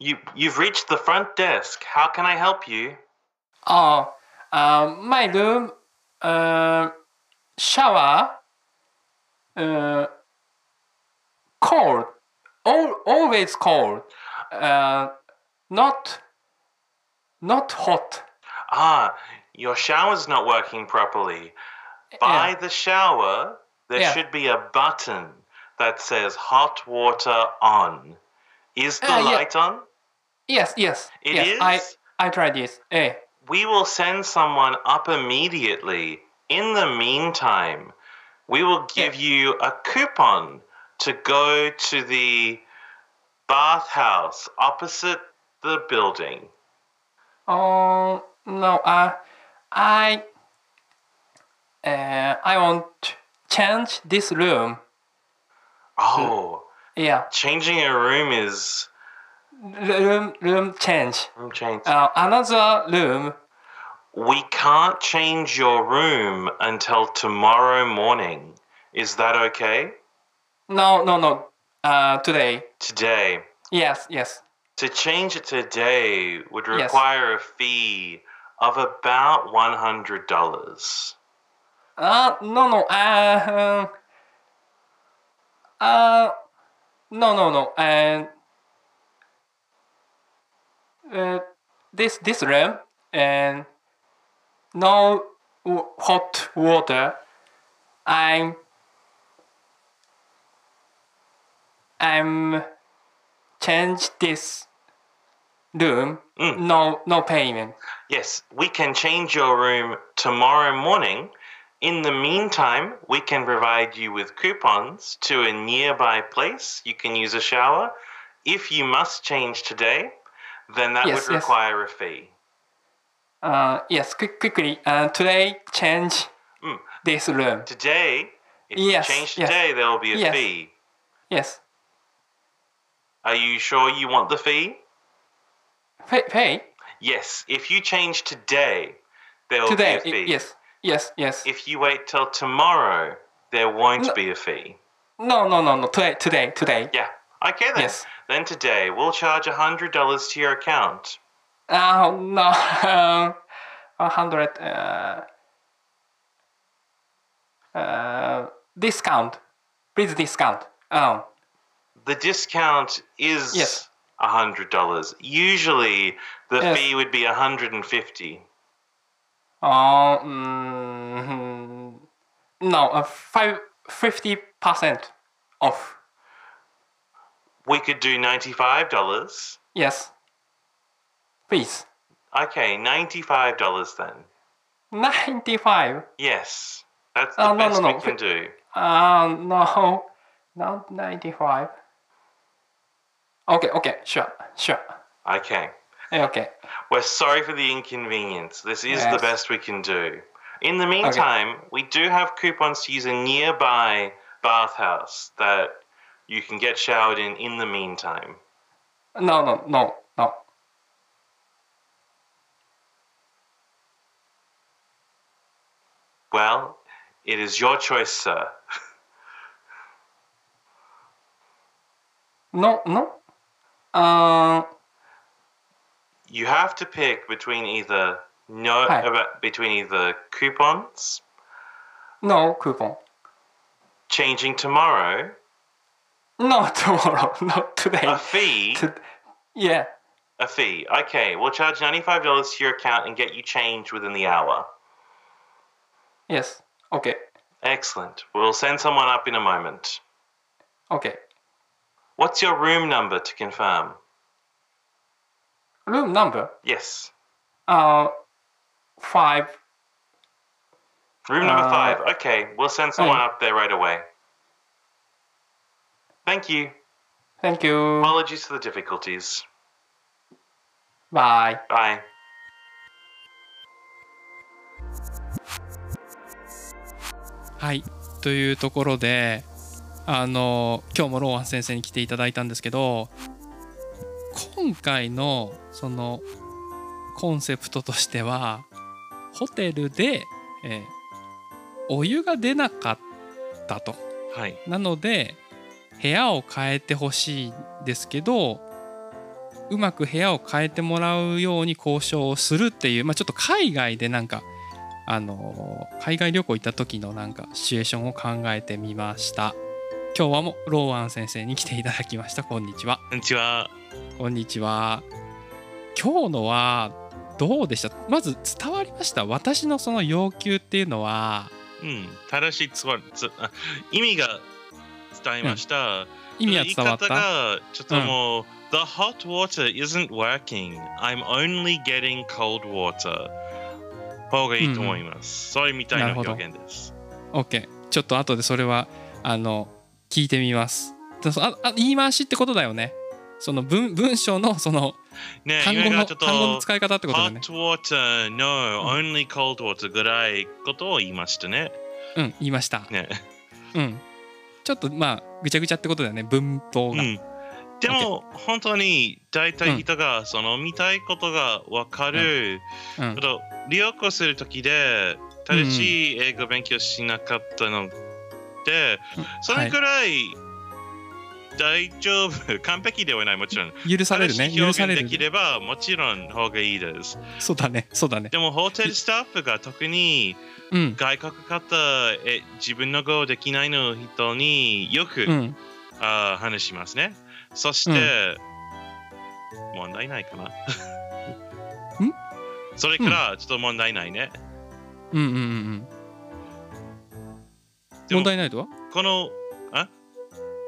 You you've reached the front desk. How can I help you? Oh, uh, my room, uh, shower, uh, cold, all, always cold, uh, not, not hot. Ah, your shower's not working properly. By Yeah. the shower, there Yeah. should be a button that says hot water on. Is the yeah. light on? Yes, yes, It yes. is. I, I tried this. Eh, We will send someone up immediately. In the meantime, we will give you a coupon to go to the bathhouse opposite the building. oh no, uh, I, uh, I want to change this room. Oh, Yeah, changing a room is room, room change. room change. Uh, another room. We can't change your room until tomorrow morning. Is that okay? No, no, no. Uh, today. Today. Yes, yes. To change it today would Yes. require a fee of about $100. Uh, no, no. Uh, uh, no, no, no. And uh, this this room and no hot water. I'm I'm change this room. Mm. No, no payment. Yes, we can change your room tomorrow morning. In the meantime, we can provide you with coupons to a nearby place. You can use a shower. If you must change today, then that Yes, would yes. require a fee. Uh, yes, quick, quickly. Uh, today change Mm. this room. Today, if Yes, you change yes. today, there will be a Yes. fee. Yes. Are you sure you want the fee? Pay, pay Yes, if you change today, there will today. be a fee. Yes, yes, yes. If you wait till tomorrow, there won't No. be a fee. no, no, no, no. Today, today, today. Yeah. Okay then. Yes. Then today we'll charge $100 to your account. Oh no, a hundred. Uh, uh, discount, please discount. Oh, The discount is Yes. $100. Usually the Yes. fee would be 150. Oh, mm, no, uh, five fifty percent off. We could do $95. Yes, please. Okay, $95 then. Ninety-five. Yes. That's the Oh, no, best no, we no. can do. Uh, no, not 95. Okay, okay, sure, sure. Okay. Okay, We're sorry for the inconvenience. This is the best we can do. In the meantime, we do have coupons to use a nearby bathhouse that you can get showered in in the meantime. no, no, no, no. Well, it is your choice, sir. No, no. Uh, You have to pick between either no Hi. Uh, about between either coupons, no coupon. changing tomorrow, No tomorrow, not today. a fee, To- yeah, a fee. Okay, we'll charge ninety-five dollars to your account and get you changed within the hour. yes. Okay, Excellent. We'll send someone up in a moment. okay. What's your room number to confirm? Room number. Yes. Uh, five. Room number Uh, five. Okay, we'll send someone mm. up there right away. Thank you. Thank you. Apologies for the difficulties. Bye. Bye. はいというところであの今日もローハン先生に来ていただいたんですけど今回のそのコンセプトとしてはホテルで、えーお湯が出なかったとはい。なので部屋を変えてほしいんですけどうまく部屋を変えてもらうように交渉をするっていう、まあ、ちょっと海外でなんかあの海外旅行行った時のなんかシチュエーションを考えてみました今日はもうローアン先生に来ていただきましたこんにちはこんにちは。こんにちは。今日のはどうでした？まず伝わりました？私のその要求っていうのは。うん、正しいつわつあ 意味が伝えました。意味は伝わった？がちょっともう、The hot water isn't working. I'm only getting cold water. 方がいいと思います。そういうみたいな表現です。OK ちょっと後でそれはあの聞いてみます。あ言い回しってことだよねその文文章のそのね単語の単語の使い方ってことだよね hot water, no, only cold water ぐらいことを言いましたね。うん言いました。ね。うん。ちょっとまあぐちゃぐちゃってことだよね文法が、うん、でも、本当に大体人がその見たいことが分かる、うん。ちょっと留学をするときで正しい英語勉強しなかったので、それくらい大丈夫、完璧ではないもちろん。許されるね。許され表現できるればもちろん方がいいです。そうだね。そうだね。でもホテルスタッフが特にうん。外国方え自分の語できないの人によく、うん。あー話しますね。そして、問題ないかな。それからちょっと問題ないね。うんうんうんうん。問題ないとは？この、あ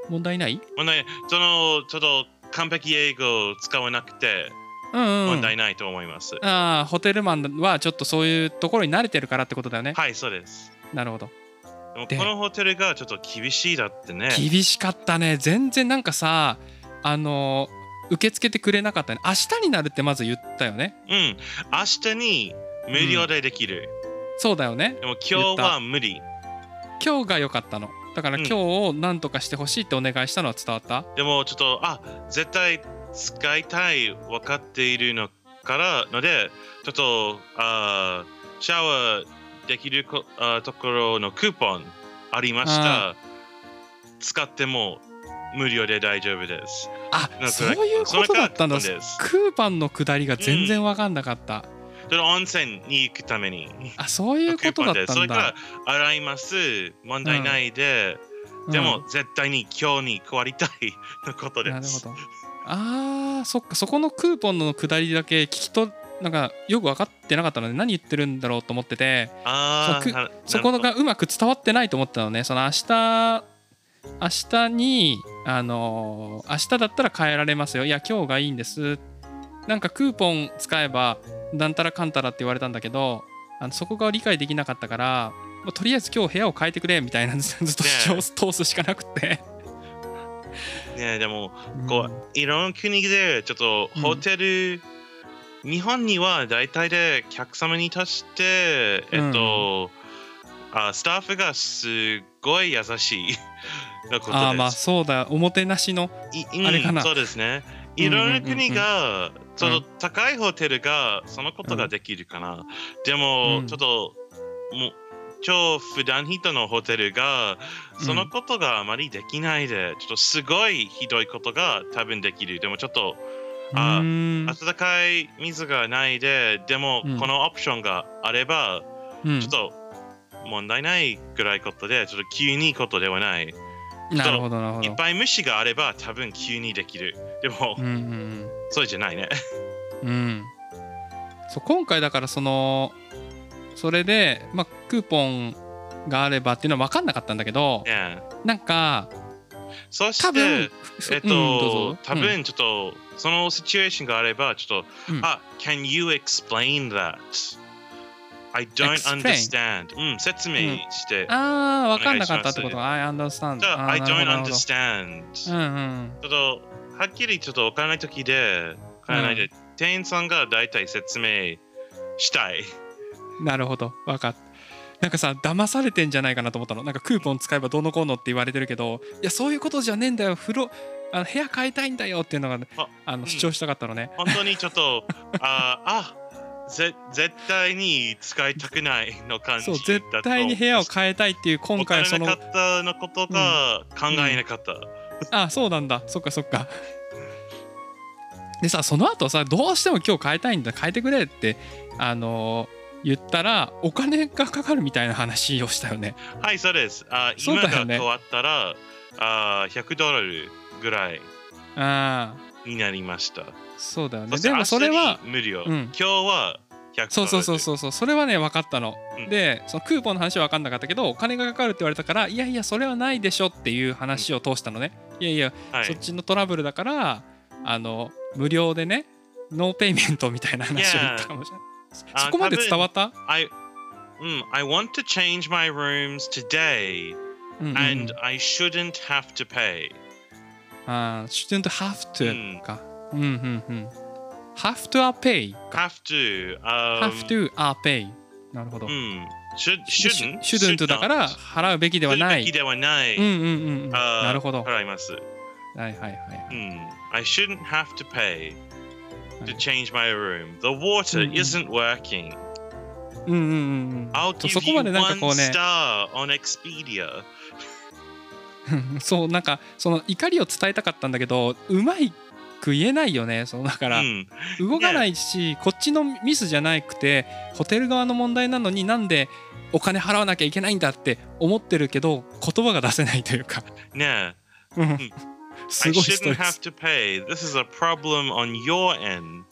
問題ない？問題その、ちょっと完璧英語を使わなくてうんうん問題ないと思います。ああホテルマンはちょっとそういうところに慣れてるからってことだよねはい、そうです。なるほどででもこのホテルがちょっと厳しいだってね。厳しかったね全然なんかさあの受け付けてくれなかったね明日になるってまず言ったよねうん。明日に無料でできる。そうだよねでも今日は無理。今日が良かったのだからうん。今日を何とかしてほしいってお願いしたのは伝わった、でもちょっと、あ、絶対使いたい分かっているのからので、ちょっと、あーシャワーできるこあーところのクーポンありました。使っても無料で大丈夫です。あそういうことだったんだ。クーパンの下りが全然分かんなかった、ちょっと温泉に行くために。あそういうことだったそれかんだら洗います。問題ないで、でも絶対に今日に加わりたいのことうんです。なるほど。あーそっか。そこのクーポンの下りだけ聞きとなんかよく分かってなかったので何言ってるんだろうと思ってて。そこがうまく伝わってないと思ったのね。その明日明日にあのー明日だったら変えられますよ。いや今日がいいんです。なんかクーポン使えばなんたらかんたらって言われたんだけどあのそこが理解できなかったからもうとりあえず今日部屋を変えてくれみたいなずずっと主張を通すしかなくて、ねでもこういろんな国でちょっとうんホテル、日本には大体で客様に対して、えっと、あスタッフがすごい優しい のことです。ああまあそうだ。おもてなしのあれかな。そうですね。うんいろんな国が、ちょっうんと高いホテルがそのことができるかな。でも、うんちょっと、もう、超普段人のホテルが、そのことがあまりできないで、ちょっとすごいひどいことが多分できる。でもちょっと、あ温かい水がないで、でもうんこのオプションがあれば、うんちょっと問題ないぐらいことで、ちょっと急にことではない。なるほどなるほどいっぱい虫があれば多分急にできる。でも、うんうんそうじゃないね。うんうんそう今回だからそのそれで、まあ、クーポンがあればっていうのは分かんなかったんだけどねなんかそし多分て、えっと、うん多分ちょっと、そのシチュエーションがあれば、ちょっと、うんあ、can you explain that? I don't understand. うん、説明して。ああ分かんなかったってこと？I understand じゃあ、あ I don't understand. うんうん。ちょっと、はっきりちょっとわからないときで、わからないで、店員さんが大体説明したい。なるほど。分かった。なんかさ騙されてんじゃないかなと思ったの。なんかクーポン使えばどうのこうのって言われてるけどいやそういうことじゃねえんだよ。風呂あの部屋変えたいんだよっていうのがああのうん。主張したかったのね、本当にちょっと、あ、あ、ぜ絶対に使いたくないの感じそう。絶対に部屋を変えたいっていう今回そのわからなかったのことが考えなかった。あそうなんだそっかそっかでさその後さどうしても今日変えたいんだ変えてくれってあの言ったらお金がかかるみたいな話をしたよねはい、そうです。あ今がそうだよね変わったら、あ100ドルぐらいになりました。そうだよね。でもそれは無料。うん。今日は100ドル。そうそうそうそうそう。それはね分かったの、うん。でそのクーポンの話は分かんなかったけどお金がかかるって言われたからいやいやそれはないでしょっていう話を通したのね、いやいや、はい。そっちのトラブルだからあの無料でねノーペイメントみたいな話を言ったかもしれない。あそこまで伝わった、I, うん、I want to change my rooms today うんうん。and I shouldn't have to pay. あー shouldn't have う to ん。か。うんうんうん。have to pay か。Have to. Um, have to are pay。なるほどう。ん。should, shouldn't. shouldn't だから払うべきではない。するべきではない。うんうんうんなるほど。はい払います。はいはいはい。うん。I shouldn't have to pay は to い change my room. The water isn't working. うんうんうんうん。I'll give you までなんか one こうね、star on Expedia. そうなんかその怒りを伝えたかったんだけど、うまいく言えないよね。そうだからうん。動かないし、こっちのミスじゃなくて、ホテル側の問題なのになんでお金払わなきゃいけないんだって思ってるけど、言葉が出せないというか。ねうんすごいストレス have。to pay. This is a problem on your end.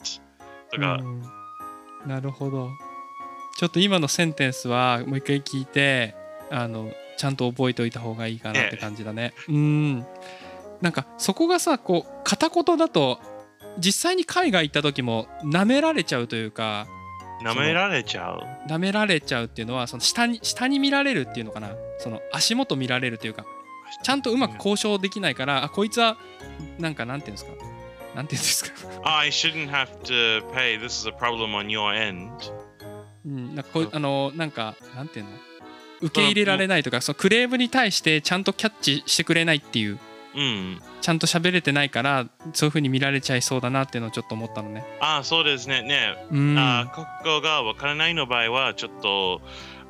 とか、うんなるほどちょっと今のセンテンスはもう一回聞いてあのちゃんと覚えておいた方がいいかなって感じだねうんなんかそこがさこう片言だと実際に海外行った時も舐められちゃうというか舐められちゃう？舐められちゃうっていうのはその下に下に見られるっていうのかな？その足元見られるというかちゃんとうまく交渉できないからあこいつはなんかなんていうんですか？なんていうんですか？I shouldn't have to pay. This is a problem on your end. うん、なんかこうあのなんかなんていうの？受け入れられないとかそのクレームに対してちゃんとキャッチしてくれないっていううん。ちゃんと喋れてないからそういう風に見られちゃいそうだなっていうのをちょっと思ったのね。あ、そうですね。ね、うん、あここがわからないの場合は、ちょっと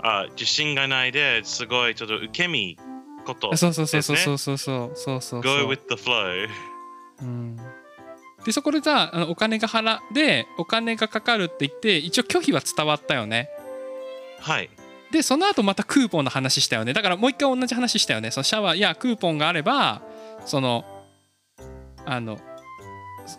あ自信がないで、すごいちょっと受け身こと。そうそうそうそうそうそうそうそうそう Go with the flow. うん、でそこでさあのお金が払でお金がかかるって言って一応拒否は伝わったよね。はい。でその後またクーポンの話したよねだからもう一回同じ話したよねそのシャワーいやクーポンがあればそのあの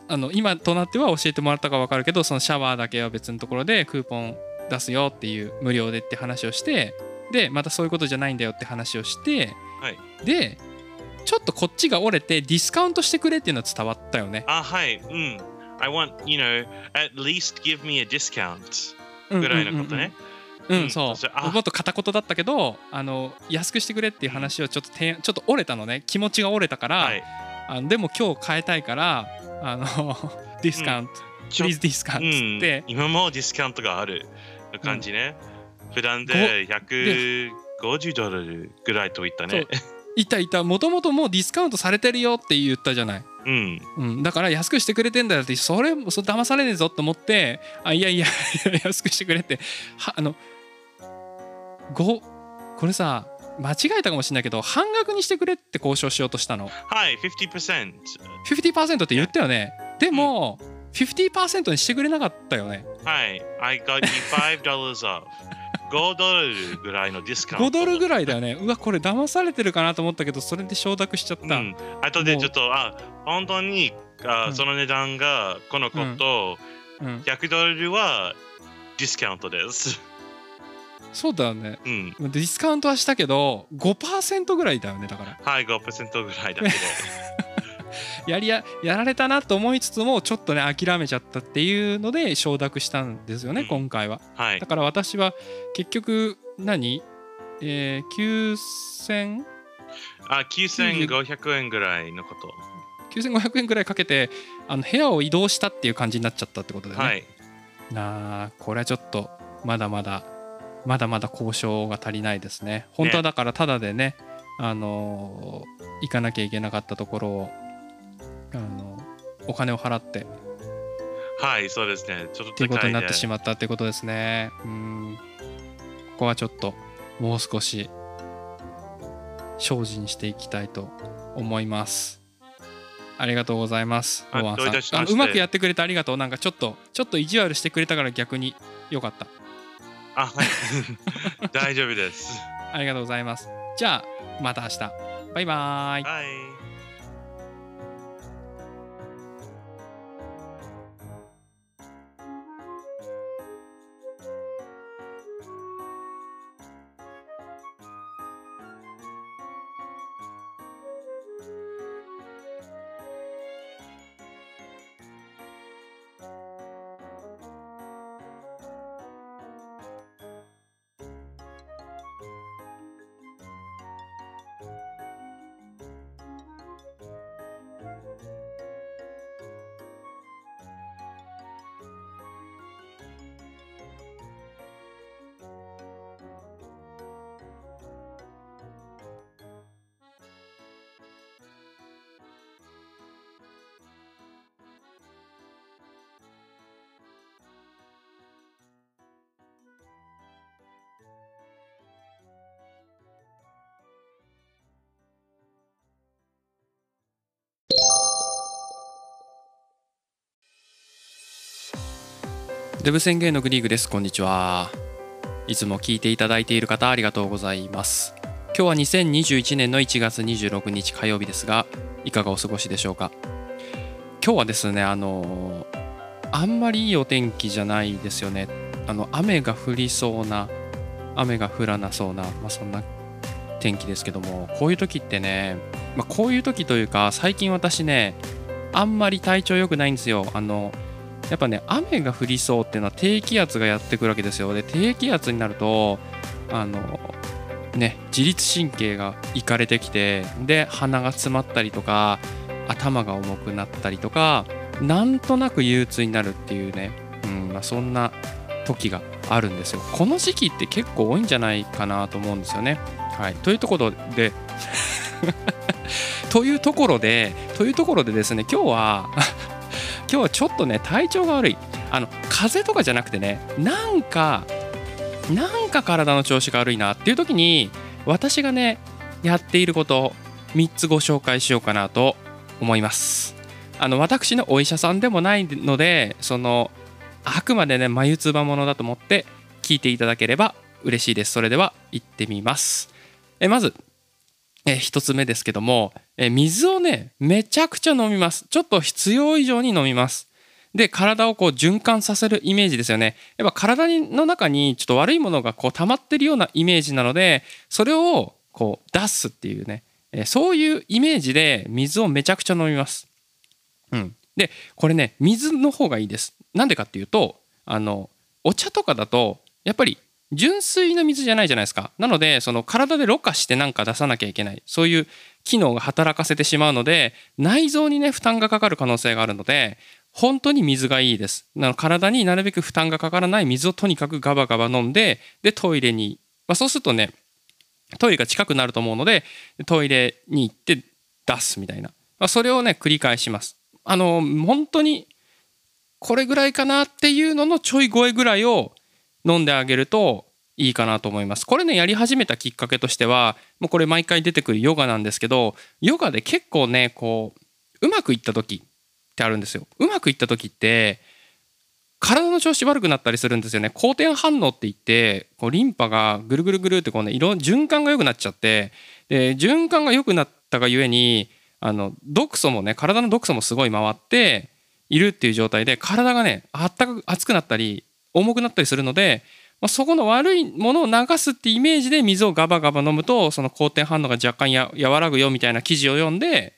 あの今となっては教えてもらったか分かるけどそのシャワーだけは別のところでクーポン出すよっていう無料でって話をしてでまたそういうことじゃないんだよって話をして、はいでちょっとこっちが折れてディスカウントしてくれっていうのは伝わったよね。あ、はい。うん。I want, you know, at least give me a discount うんぐらいのことね。うん、うんそそしてあう。もっと片言だったけどあの安くしてくれっていう話をちょっと提案ちょっと折れたのね。気持ちが折れたから、はい。あのでも今日変えたいからあの ディスカウント、ちょプリーズディスカウントうん。って、今もディスカウントがあるの感じね。普段で150ドルぐらいと言ったね。いたいたもともともうディスカウントされてるよって言ったじゃない、うん。うん、だから安くしてくれてんだよってそれそれ騙されねえぞって思ってあいやいや 安くしてくれってはあのごこれさ間違えたかもしれないけど半額にしてくれって交渉しようとしたのはい、50%。50%って言ったよねでも、50%にしてくれなかったよねはい。I got you $5 off. 5ドルぐらいのディスカウン5ト。ドルぐらいだよねうわこれ騙されてるかなと思ったけどそれで承諾しちゃった、うん。あとでちょっと、あ、本当にあ、うんその値段がこのこと、うん、100ドルはディスカウントです。そうだよねうん。ディスカウントはしたけど5%ぐらいだよねだからはい、5%ぐらいだけど。やりややられたなと思いつつもちょっとね諦めちゃったっていうので承諾したんですよね、うん今回ははいだ。から私は結局何？えー、9000あ、9500円ぐらいのこと。9500円ぐらいかけてあの部屋を移動したっていう感じになっちゃったってことだよね、はい。なあこれはちょっとまだまだまだまだ交渉が足りないですね本当はだからただでねあのー行かなきゃいけなかったところをあのお金を払ってはい、そうですね。ちょっっていうことになってしままったってことですねうんここはちょっともう少し精進していきたいと思いますありがとうございます。うまくやってくれてありがとう。なんかちょっとちょっと意地悪してくれたから逆に良かった。あ、はい。大丈夫です。ありがとうございます。じゃあまた明日。バイバーイ。はい。デブ宣言のグリーグです。こんにちは。いつも聞いていただいている方ありがとうございます。今日は2021年の1月26日火曜日ですが、いかがお過ごしでしょうか？今日はですね、あのあんまりいいお天気じゃないですよね。あの雨が降りそうな、雨が降らなそうな、まあ、そんな天気ですけども、こういう時ってね、まあ、こういう時というか、最近私ね、あんまり体調良くないんですよ。あのやっぱね雨が降りそうっていうのは低気圧がやってくるわけですよ。で低気圧になるとあのね自律神経がいかれてきてで鼻が詰まったりとか頭が重くなったりとかなんとなく憂鬱になるっていうね、うんまあ、そんな時があるんですよ。この時期って結構多いんじゃないかなと思うんですよね。はい。というところで というところでというところでですね今日は今日はちょっとね体調が悪い。あの風邪とかじゃなくてねなんかなんか体の調子が悪いなっていう時に私がねやっていることを3つご紹介しようかなと思います。あの私のお医者さんでもないのでそのあくまでね眉唾ものだと思って聞いていただければ嬉しいです。それでは行ってみます。えまずえ1つ目ですけどもえ水をねめちゃくちゃ飲みます。ちょっと必要以上に飲みます。で体をこう循環させるイメージですよね。やっぱ体の中にちょっと悪いものがこう溜まってるようなイメージなのでそれをこう出すっていうね。えそういうイメージで水をめちゃくちゃ飲みます。うん。でこれね水の方がいいです。なんでかっていうとあのお茶とかだとやっぱり純粋な水じゃないじゃないですか。なのでその体でろ過して何か出さなきゃいけない。そういう機能が働かせてしまうので内臓にね負担がかかる可能性があるので本当に水がいいです。なの体になるべく負担がかからない水をとにかくガバガバ飲んででトイレに、まあ、そうするとねトイレが近くなると思うのでトイレに行って出すみたいな、まあ、それをね繰り返します。あの本当にこれぐらいかなっていうののちょい超えぐらいを飲んであげるといいかなと思います。これねやり始めたきっかけとしてはもうこれ毎回出てくるヨガなんですけどヨガで結構ねこううまくいった時ってあるんですよ。うまくいった時って体の調子悪くなったりするんですよね。好転反応って言ってこうリンパがぐるぐるぐるってこうね色循環が良くなっちゃってで循環が良くなったがゆえにあの毒素もね体の毒素もすごい回っているっていう状態で体がねあったかく熱くなったり重くなったりするので、まあ、そこの悪いものを流すってイメージで水をガバガバ飲むとその好転反応が若干や和らぐよみたいな記事を読んで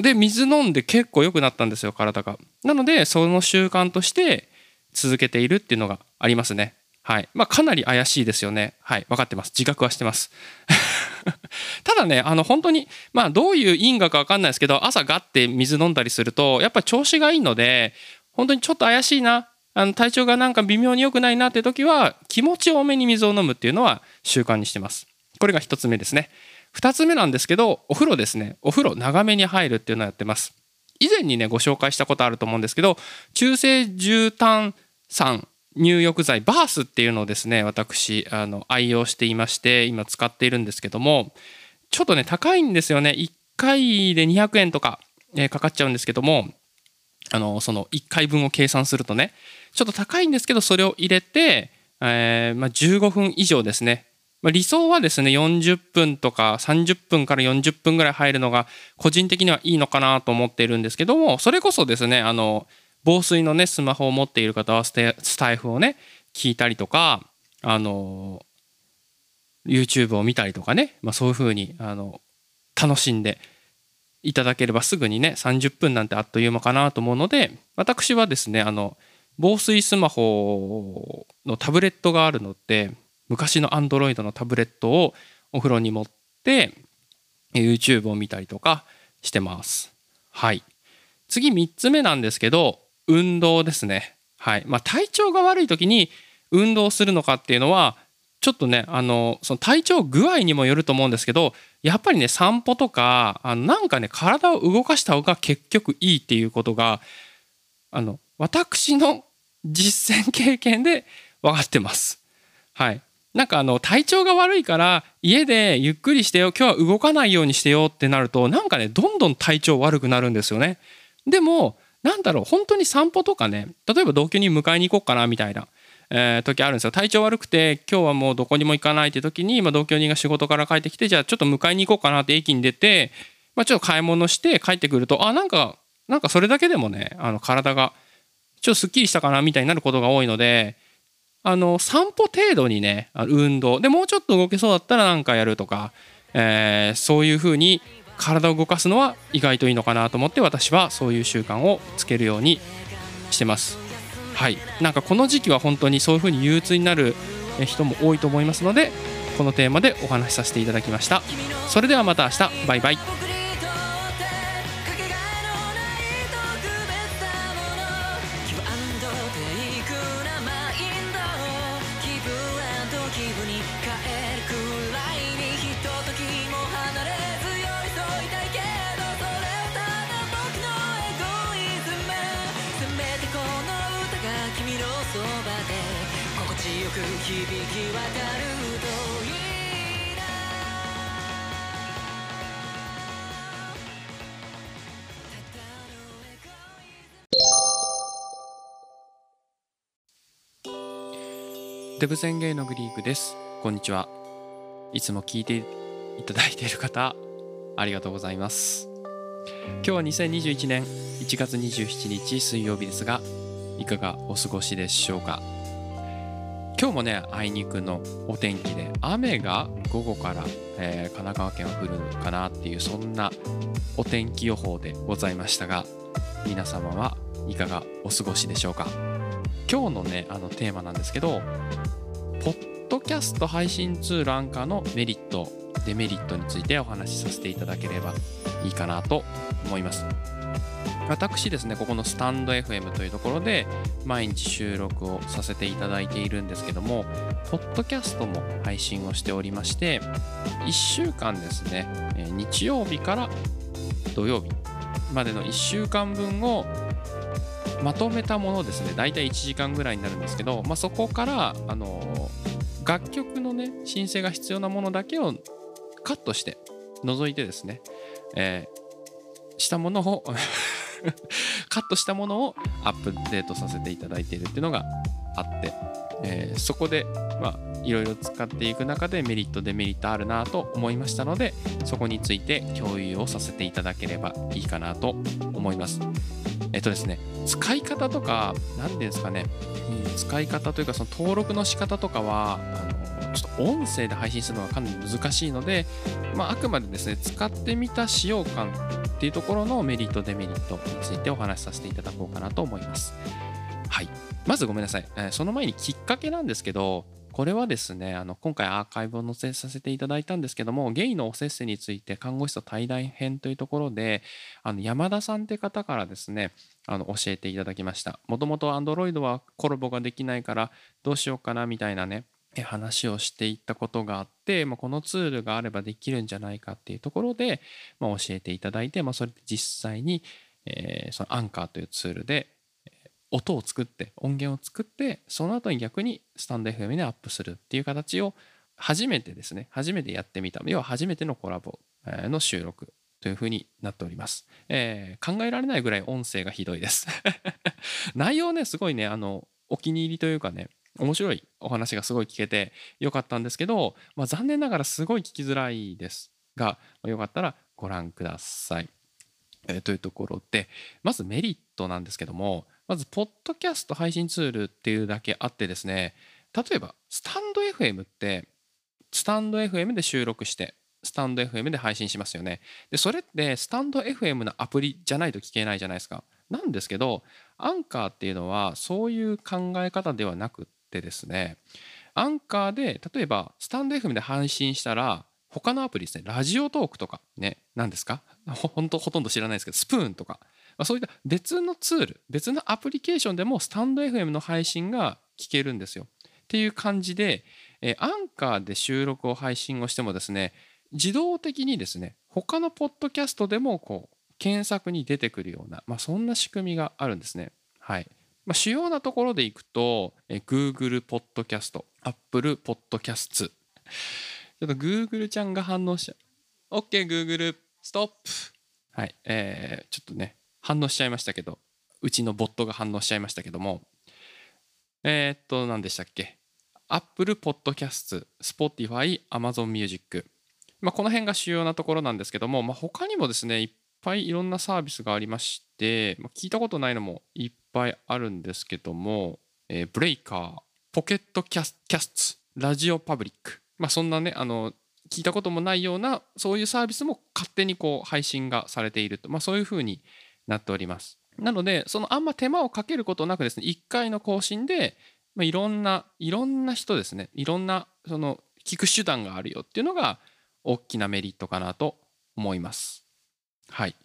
で水飲んで結構良くなったんですよ体が。なのでその習慣として続けているっていうのがありますね。はい。まあかなり怪しいですよね。はい。分かってます。自覚はしてます。ただね、あの本当に、まあどういう因果か分かんないですけど、朝ガッて水飲んだりすると、やっぱ調子がいいので、本当にちょっと怪しいな、あの体調がなんか微妙に良くないなって時は、気持ち多めに水を飲むっていうのは習慣にしてます。これが一つ目ですね。二つ目なんですけど、お風呂ですね。お風呂長めに入るっていうのをやってます。以前にね、ご紹介したことあると思うんですけど、中性重炭酸入浴剤バースっていうのをですね私あの愛用していまして今使っているんですけどもちょっとね高いんですよね1回で200円とかえーかかっちゃうんですけどもあのその1回分を計算するとねちょっと高いんですけどそれを入れて、えーまあ、15分以上ですね、まあ、理想はですね40分とか30分から40分ぐらい入るのが個人的にはいいのかなと思っているんですけどもそれこそですねあの防水のねスマホを持っている方はススタイフをね聞いたりとかあの YouTube を見たりとかね、まあ、そういうふうにあの楽しんでいただければすぐにね30分なんてあっという間かなと思うので私はですねあの防水スマホのタブレットがあるので昔の Android のタブレットをお風呂に持って YouTube を見たりとかしてます。はい。次3つ目なんですけど運動ですね。はい。まあ体調が悪い時に運動するのかっていうのはちょっとねあのその体調具合にもよると思うんですけどやっぱりね散歩とかあのなんかね体を動かした方が結局いいっていうことがあの私の実践経験で分かってます。はい。なんかあの体調が悪いから家でゆっくりしてよ今日は動かないようにしてよってなるとなんかねどんどん体調悪くなるんですよね。でもなんだろう本当に散歩とかね例えば同居に迎えに行こうかなみたいな、えー時あるんですよ体調悪くて今日はもうどこにも行かないって時に、まあ、同居人が仕事から帰ってきてじゃあちょっと迎えに行こうかなって駅に出て、まあ、ちょっと買い物して帰ってくるとあなんかなんかそれだけでもねあの体がちょっとすっきりしたかなみたいになることが多いのであの散歩程度にね運動でもうちょっと動けそうだったら何かやるとか、えーそういうふうに体を動かすのは意外といいのかなと思って私はそういう習慣をつけるようにしてます。はい、なんかこの時期は本当にそういうふうに憂鬱になる人も多いと思いますのでこのテーマでお話しさせていただきました。それではまた明日バイバイ。よく響き渡るといいなデブ宣言のグリークです。こんにちは。いつも聞いていただいている方、ありがとうございます。今日は2021年1月27日水曜日ですが、いかがお過ごしでしょうか？今日もね、あいにくのお天気で、雨が午後から、えー神奈川県は降るのかなっていう、そんなお天気予報でございましたが、皆様はいかがお過ごしでしょうか？今日のね、あのテーマなんですけど、ポッドキャスト配信ツールアンカーのメリット、デメリットについてお話しさせていただければいいかなと思います。私ですね、ここのスタンド FM というところで毎日収録をさせていただいているんですけども、ポッドキャストも配信をしておりまして、1週間ですね、日曜日から土曜日までの1週間分をまとめたものですね大体1時間ぐらいになるんですけど、まあ、そこからあの楽曲のね申請が必要なものだけをカットして除いてですね、えーしたものをカットしたものをアップデートさせていただいているっていうのがあって、えーそこでまあいろいろ使っていく中でメリットデメリットあるなと思いましたのでそこについて共有をさせていただければいいかなと思います。えっとですね使い方とか何ですかね、使い方というかその登録の仕方とかはあのちょっと音声で配信するのがかなり難しいので、まあ、あくまでですね使ってみた使用感っていうところのメリットデメリットについてお話しさせていただこうかなと思います。はい、まずごめんなさい、その前にきっかけなんですけどこれはですねあの今回アーカイブを載せさせていただいたんですけどもゲイのおせっせについて看護師と対談編というところであの山田さんって方からですねあの教えていただきました。もともと Android はコラボができないからどうしようかなみたいなね話をしていったことがあって、まあ、このツールがあればできるんじゃないかっていうところで、まあ、教えていただいて、まあ、それで実際に、えーそのアンカーというツールで音を作って音源を作ってその後に逆にスタンド FM にアップするっていう形を初めてですね初めてやってみた要は初めてのコラボの収録というふうになっております。えー考えられないぐらい音声がひどいです。内容ね、すごいね、あの、お気に入りというかね、面白いお話がすごい聞けてよかったんですけど、まあ、残念ながらすごい聞きづらいですが、よかったらご覧ください。えーというところで、まずメリットなんですけども、まず、ポッドキャスト配信ツールっていうだけあってですね、例えば、スタンド FM って、スタンド FM で収録して、スタンド FM で配信しますよね。で、それって、スタンド FM のアプリじゃないと聞けないじゃないですか。なんですけど、アンカーっていうのは、そういう考え方ではなくってですね、アンカーで、例えば、スタンド FM で配信したら、他のアプリですね、ラジオトークとかね、何ですか？ほほんとほとんど知らないですけど、スプーンとか、そういった別のツール、別のアプリケーションでもスタンド FM の配信が聞けるんですよ。っていう感じで、えーアンカーで収録を配信をしてもですね、自動的にですね、他のポッドキャストでもこう検索に出てくるような、まあ、そんな仕組みがあるんですね。はい。まあ、主要なところでいくと、えー Google ポッドキャスト、Apple ポッドキャスト。ちょっと Google ちゃんが反応しちゃう。OK、Google、ストップ。はい。えーちょっとね、反応しちゃいましたけど、うちのボットが反応しちゃいましたけども、えーっと、何でしたっけ？Apple Podcast、Spotify、Amazon Music。まあ、この辺が主要なところなんですけども、まあ、他にもですね、いっぱいいろんなサービスがありまして、まあ、聞いたことないのもいっぱいあるんですけども、えーブレイカー、ポケットキャスキャスト、ラジオパブリック。まあ、そんなね、あの、聞いたこともないような、そういうサービスも勝手にこう配信がされていると。まあ、そういうふうになっております。なので、そのあんま手間をかけることなくですね、1回の更新で、まあ、いろんな、いろんな人ですね、いろんな、その、聞く手段があるよっていうのが、大きなメリットかなと思います。はい。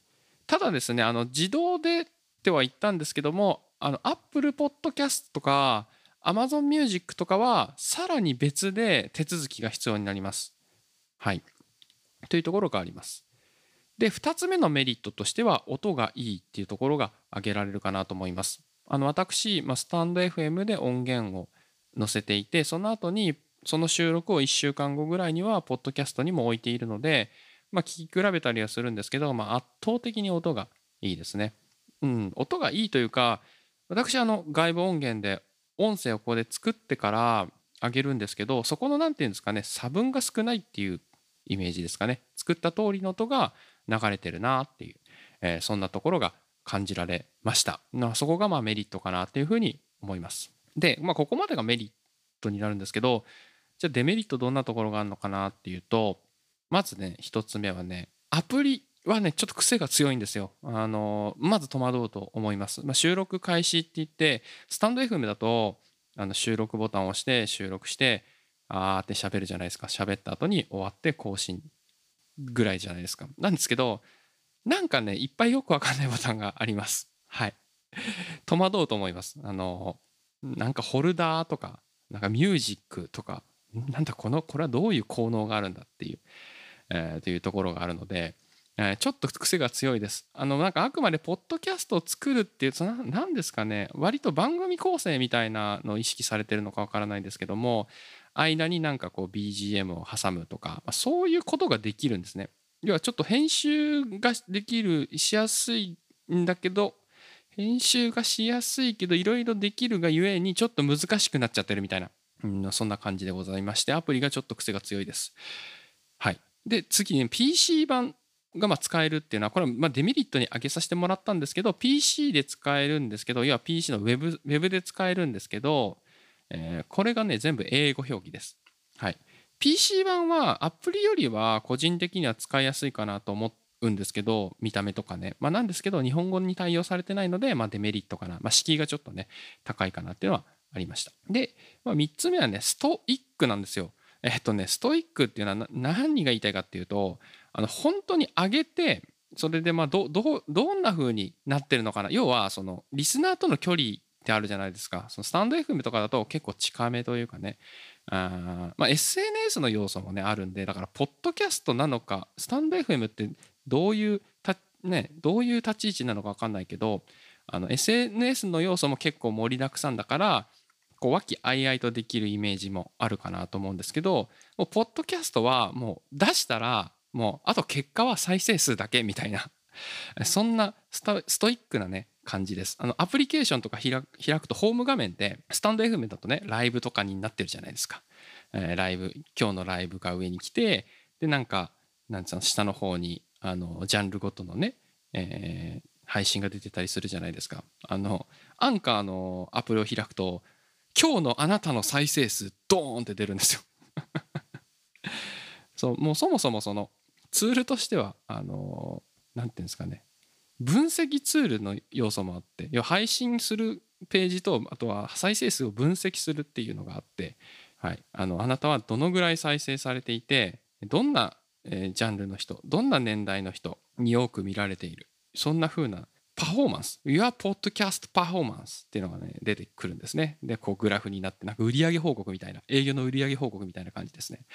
ただですね、あの、自動でっては言ったんですけども、あの、Apple Podcast とか、Amazon Music とかは、さらに別で手続きが必要になります。はい。というところがあります。で、2つ目のメリットとしては、音がいいっていうところが挙げられるかなと思います。あの、私、まあ、スタンド FM で音源を載せていて、その後に、その収録を1週間後ぐらいには、ポッドキャストにも置いているので、まあ、聞き比べたりはするんですけど、まあ、圧倒的に音がいいですね。うん、音がいいというか、私、あの、外部音源で音声をここで作ってから上げるんですけど、そこの、なんていうんですかね、差分が少ないっていうイメージですかね。作った通りの音が流れてるなっていう、えーそんなところが感じられました。なそこがまあメリットかなっていうふうに思います。で、まあ、ここまでがメリットになるんですけど、じゃあデメリットどんなところがあるのかなっていうと、まずね、一つ目はね、アプリはね、ちょっと癖が強いんですよ。あの、まず戸惑うと思います。まあ、収録開始って言って、スタンド FM だと、あの収録ボタンを押して収録して、あーって喋るじゃないですか。喋った後に終わって更新ぐらいじゃないですか。なんですけど、なんかね、いっぱいよくわかんないボタンがあります。はい。戸惑うと思います。あの、なんかホルダーとか、なんかミュージックとか、なんだこの、これはどういう効能があるんだっていう、えーというところがあるので、えーちょっと癖が強いです。あの、なんかあくまでポッドキャストを作るっていう、そのなんですかね、割と番組構成みたいなのを意識されてるのかわからないんですけども、間になんかこう BGM を挟むとか、まあそういうことができるんですね。要はちょっと編集ができる、しやすいんだけど、編集がしやすいけど、いろいろできるがゆえにちょっと難しくなっちゃってるみたいな、うん、そんな感じでございまして、アプリがちょっと癖が強いです。はい。で、次に PC 版がま使えるっていうのは、これはまデメリットに挙げさせてもらったんですけど、PC で使えるんですけど、要は PC のウェブウェブで使えるんですけど、えーこれがね、全部英語表記です。はい。PC 版はアプリよりは個人的には使いやすいかなと思うんですけど、見た目とかね。まあなんですけど、日本語に対応されてないので、まあデメリットかな。まあ敷居がちょっとね、高いかなっていうのはありました。で、まあ、3つ目はね、ストイックなんですよ。えっとね、ストイックっていうのは何が言いたいかっていうと、あの本当に上げて、それでまあどどどんな風になってるのかな。要は、そのリスナーとの距離ってあるじゃないですか。そのスタンド FM とかだと結構近めというかね、あまあ、SNS の要素もねあるんでだからポッドキャストなのかスタンド FM ってどういう、ね、どういう立ち位置なのか分かんないけどあの SNS の要素も結構盛りだくさんだからこう和気あいあいとできるイメージもあるかなと思うんですけどもうポッドキャストはもう出したらもうあと結果は再生数だけみたいなそんなストイックなね感じです。あのアプリケーションとか開くとホーム画面でスタンド FM だとねライブとかになってるじゃないですか、えーライブ今日のライブが上に来てでなんかなんつうの下の方にあのジャンルごとのね、えー配信が出てたりするじゃないですか。あのアンカーのアプリを開くと今日のあなたの再生数ドーンって出るんですよ。そうもうそもそもそのツールとしてはあのなんていうんですかね分析ツールの要素もあって要は配信するページとあとは再生数を分析するっていうのがあって、はい、あのあなたはどのぐらい再生されていてどんな、えージャンルの人どんな年代の人に多く見られているそんな風なパフォーマンス Your Podcast Performance っていうのがね出てくるんですね。でこうグラフになってなんか売上報告みたいな営業の売上報告みたいな感じですね。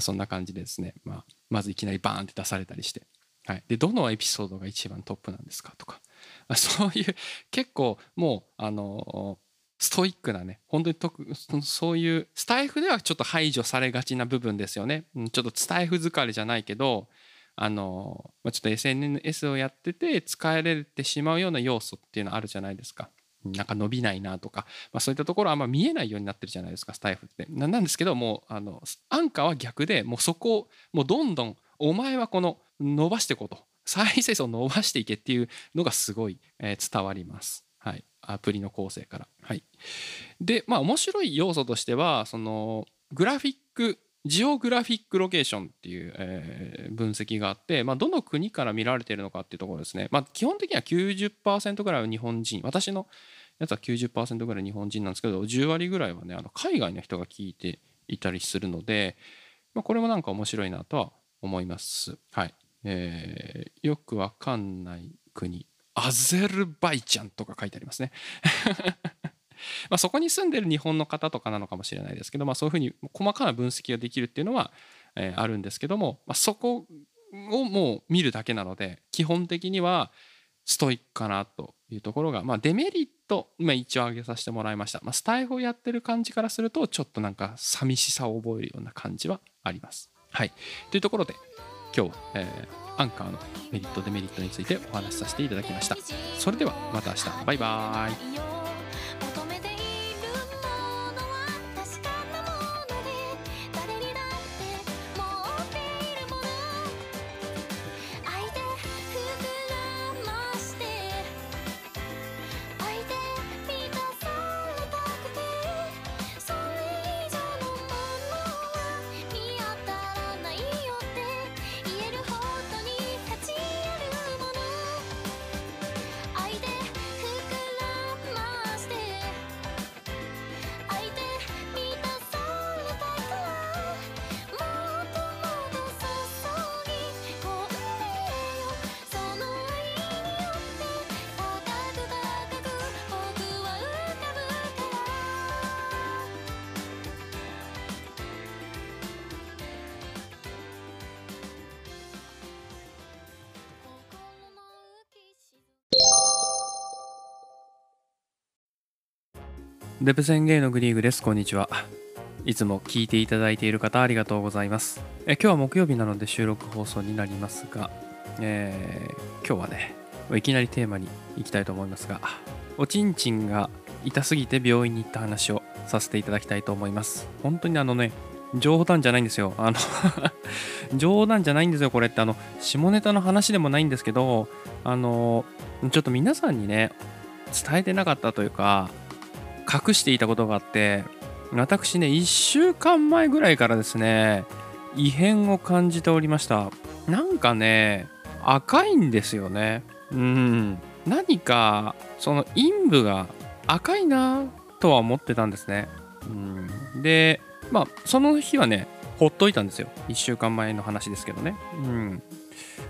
そんな感じでですね、まあ、まずいきなりバーンって出されたりして。はい、でどのエピソードが一番トップなんですかとかあ そういう結構もうあのストイックなね本当に特そういうスタイフではちょっと排除されがちな部分ですよねうんちょっとスタイフ疲れじゃないけどあの、ちょっと SNS をやってて使えれてしまうような要素っていうのあるじゃないですか。なんか伸びないなとか、まあ、そういったところはあんま見えないようになってるじゃないですかスタイフって。ななんですけどもうあのアンカーは逆でもうそこをもうどんどんお前はこの伸ばしていこうと。再生数を伸ばしていけっていうのがすごい、え伝わります。はい、アプリの構成から。はい、でまあ面白い要素としてはそのグラフィックジオグラフィックロケーションっていう、え分析があって、まあ、どの国から見られてるのかっていうところですね、まあ、基本的には90%ぐらいは日本人。私のやつは90%ぐらい日本人なんですけど10割ぐらいはねあの海外の人が聞いていたりするので、まあ、これもなんか面白いなとは思います。はいえーよくわかんない国アゼルバイジャンとか書いてありますね。まそこに住んでる日本の方とかなのかもしれないですけど、まあ、そういうふうに細かな分析ができるっていうのは、えあるんですけども、ま、そこをもう見るだけなので基本的にはストイックかなというところが、まあ、デメリット、まあ、一応挙げさせてもらいました、まあ、スタイフをやってる感じからするとちょっとなんか寂しさを覚えるような感じはあります。はい、というところで今日は、えーアンカーのメリットデメリットについてお話しさせていただきました。それではまた明日。バイバーイ。デブ宣言のグリーグです。こんにちは。いつも聞いていただいている方ありがとうございます。え今日は木曜日なので収録放送になりますが、えー今日はね、いきなりテーマに行きたいと思いますが、おちんちんが痛すぎて病院に行った話をさせていただきたいと思います。本当にあのね、冗談じゃないんですよ。あの 冗談じゃないんですよ、これって。あの、下ネタの話でもないんですけど、あの、ちょっと皆さんにね、伝えてなかったというか、隠していたことがあって私ね1週間前ぐらいからですね異変を感じておりました。なんかね赤いんですよね。うん。何かその陰部が赤いなとは思ってたんですね。うん。でまあその日はねほっといたんですよ。1週間前の話ですけどね。うん。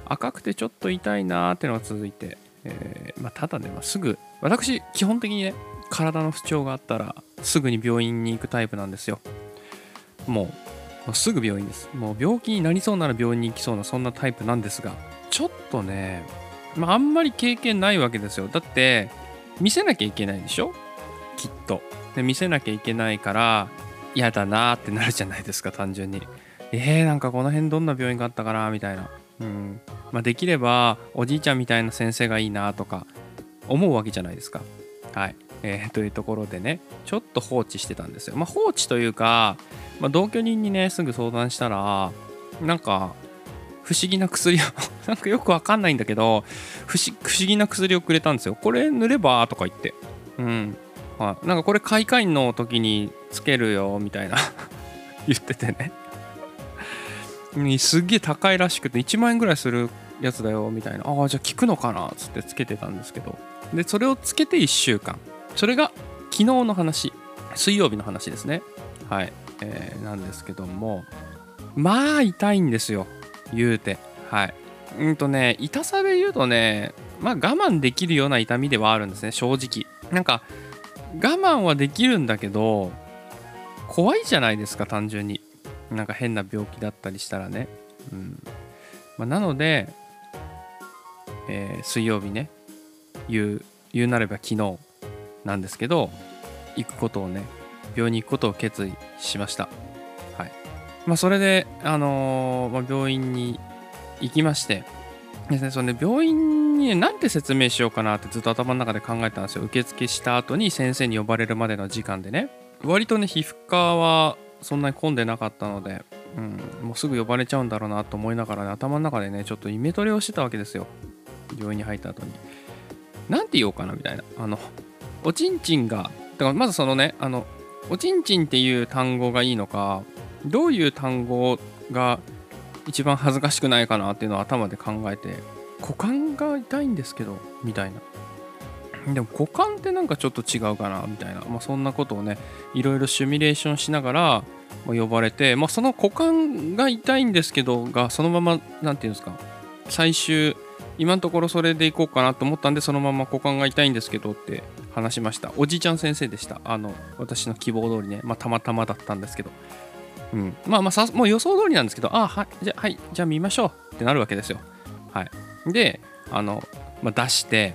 赤くてちょっと痛いなーってのが続いて、えーまあ、ただね、まあすぐ私基本的にね体の不調があったらすぐに病院に行くタイプなんですよ。もうすぐ病院です。もう病気になりそうなら病院に行きそうなそんなタイプなんですがちょっとね、まあ、んまり経験ないわけですよ。だって見せなきゃいけないでしょ？きっと。で見せなきゃいけないから嫌だなーってなるじゃないですか単純に。えー、なんかこの辺どんな病院があったかなみたいな、うん。まあ、できればおじいちゃんみたいな先生がいいなとか思うわけじゃないですか。はい。えーというところでねちょっと放置してたんですよ。まあ、放置というか、まあ、同居人にねすぐ相談したらなんか不思議な薬を なんかよくわかんないんだけど不思議な薬をくれたんですよ。これ塗ればとか言って。うん。はい、なんかこれ開会の時につけるよみたいな 言っててね。すっげえ高いらしくて1万円ぐらいするやつだよみたいな。ああ、じゃあ効くのかなつってつけてたんですけど。で、それをつけて1週間。それが昨日の話。水曜日の話ですね。はい。えーなんですけども。まあ痛いんですよ。言うて。はい。うんとね、痛さで言うとね、まあ我慢できるような痛みではあるんですね、正直。なんか、我慢はできるんだけど、怖いじゃないですか、単純に。なんか変な病気だったりしたらね。うん。まあ、なので、えー水曜日ね、言う、言うなれば昨日なんですけど、行くことをね、病院に行くことを決意しました。はい。まあ、それで、あのーまあ、病院に行きまして、ですね、そのね、病院に何て説明しようかなってずっと頭の中で考えたんですよ。受付した後に先生に呼ばれるまでの時間でね。割とね、皮膚科はそんなに混んでなかったので、うん、もうすぐ呼ばれちゃうんだろうなと思いながらね、頭の中でね、ちょっとイメトレをしてたわけですよ。病院に入った後に。なんて言おうかなみたいな。あの、おちんちんが、だからまずそのね、あの、おちんちんっていう単語がいいのか、どういう単語が一番恥ずかしくないかなっていうのを頭で考えて股間が痛いんですけどみたいな。でも股間ってなんかちょっと違うかなみたいな、まあ、そんなことをねいろいろシミュレーションしながら呼ばれて、まあ、その股間が痛いんですけどがそのままなんていうんですか最終今のところそれでいこうかなと思ったんでそのまま股間が痛いんですけどって話しました。おじいちゃん先生でした。あの私の希望通りね、まあ、たまたまだったんですけど。うん、まあまあさもう予想通りなんですけどああはいじゃあはいじゃあ見ましょうってなるわけですよ。はい。であの、まあ、出して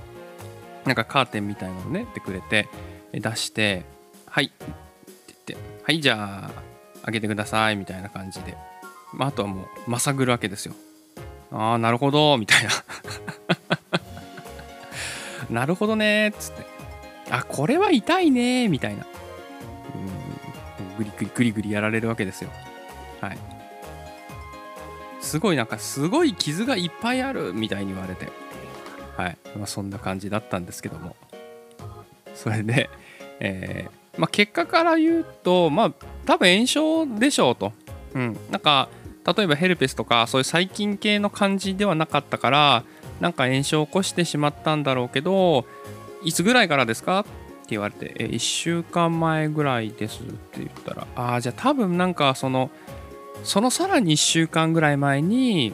なんかカーテンみたいなのねってくれて出してはいって言ってはいじゃあ開けてくださいみたいな感じで、まあ、あとはもうまさぐるわけですよ。ああなるほどみたいな。なるほどねつって。あこれは痛いねみたいな。うん。グリグリグリグリやられるわけですよ。はい。すごいなんかすごい傷がいっぱいあるみたいに言われて。はい、まあ、そんな感じだったんですけども。それで、えーまあ、結果から言うとまあ多分炎症でしょうと。うん。なんか例えばヘルペスとかそういう細菌系の感じではなかったからなんか炎症を起こしてしまったんだろうけどいつぐらいからですか？って言われてえ1週間前ぐらいですって言ったらああじゃあ多分なんかそのそのさらに1週間ぐらい前に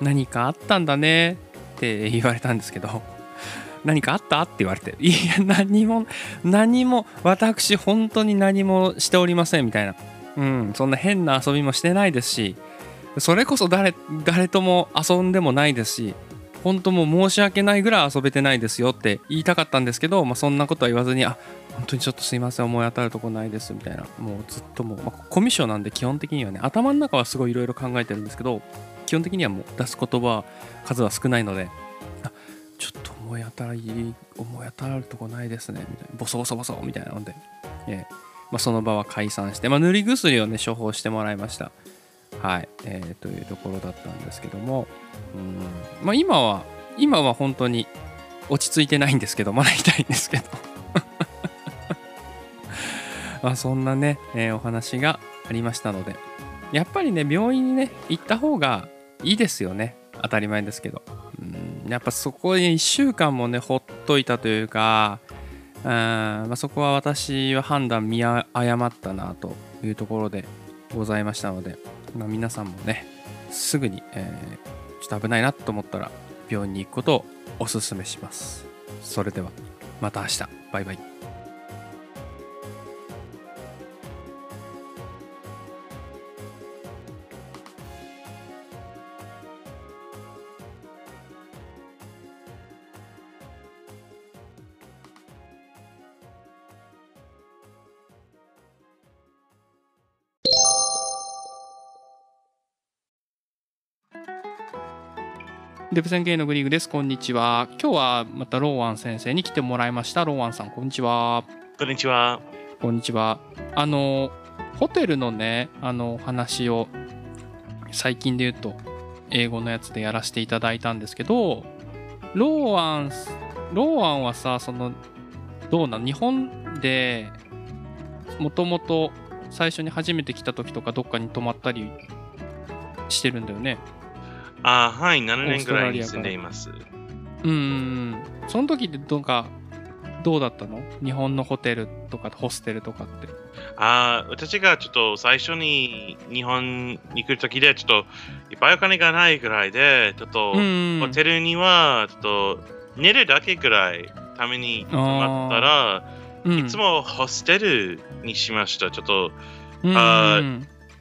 何かあったんだね？って言われたんですけど 何かあった？って言われていや何も何も私本当に何もしておりませんみたいな。うんそんな変な遊びもしてないですしそれこそ誰誰とも遊んでもないですし本当もう申し訳ないぐらい遊べてないですよって言いたかったんですけど、まあ、そんなことは言わずにあ本当にちょっとすいません思い当たるとこないですみたいな。もうずっともう、まあコミュ障なんで基本的にはね頭の中はすごいいろいろ考えてるんですけど基本的にはもう出す言葉数は少ないのであちょっと思い当たり思い当たるとこないですねみたいな。ボソボソボソみたいなので、ええ。まあ、その場は解散して、まあ、塗り薬をね処方してもらいました。はい、えーというところだったんですけども。うん。まあ今は今は本当に落ち着いてないんですけどまだ痛いんですけど。まあそんなね、えーお話がありましたので。やっぱりね病院にね行った方がいいですよね。当たり前ですけど。うん。やっぱそこに1週間もねほっといたというかうん、まあ、そこは私は判断見誤ったなというところでございましたので、まあ、皆さんもねすぐに、えーちょっと危ないなと思ったら病院に行くことをおすすめします。それではまた明日。バイバイ。デブ宣言のグリーグです。こんにちは。今日はまたローワン先生に来てもらいました。ローワンさん、こんにちは。こんにちは。こんにちは。あの、ホテルのね、あの、話を、最近で言うと、英語のやつでやらせていただいたんですけど、ローワン、ローワンはさ、その、どうなん？日本で、もともと最初に初めて来た時とかどっかに泊まったりしてるんだよね。あはい、7年ぐらいに住んでいます。うん。その時ってどうか、どうだったの？日本のホテルとかホステルとかって。あー私がちょっと最初に日本に来るときで、ちょっといっぱいお金がないぐらいで、ちょっと、うんホテルにはちょっと寝るだけぐらいために泊まったら、うん、いつもホステルにしました。ちょっと、うんあ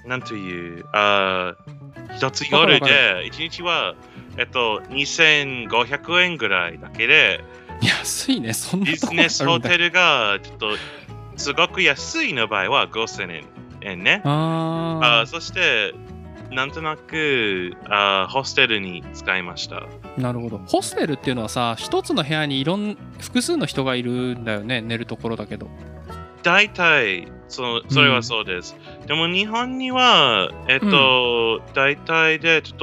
なんという、あー一つ夜で、一日は、えっと、2500円ぐらいだけで、安いね、そんなビジネスホテルがちょっとすごく安いの場合は5000円ね。ああーそして、なんとなくあーホステルに使いました。あ、なるほど。ホステルっていうのはさ、一つの部屋にいろん複数の人がいるんだよね、寝るところだけど。大体その、それはそうです。でも日本には、えっと、大体でちょっ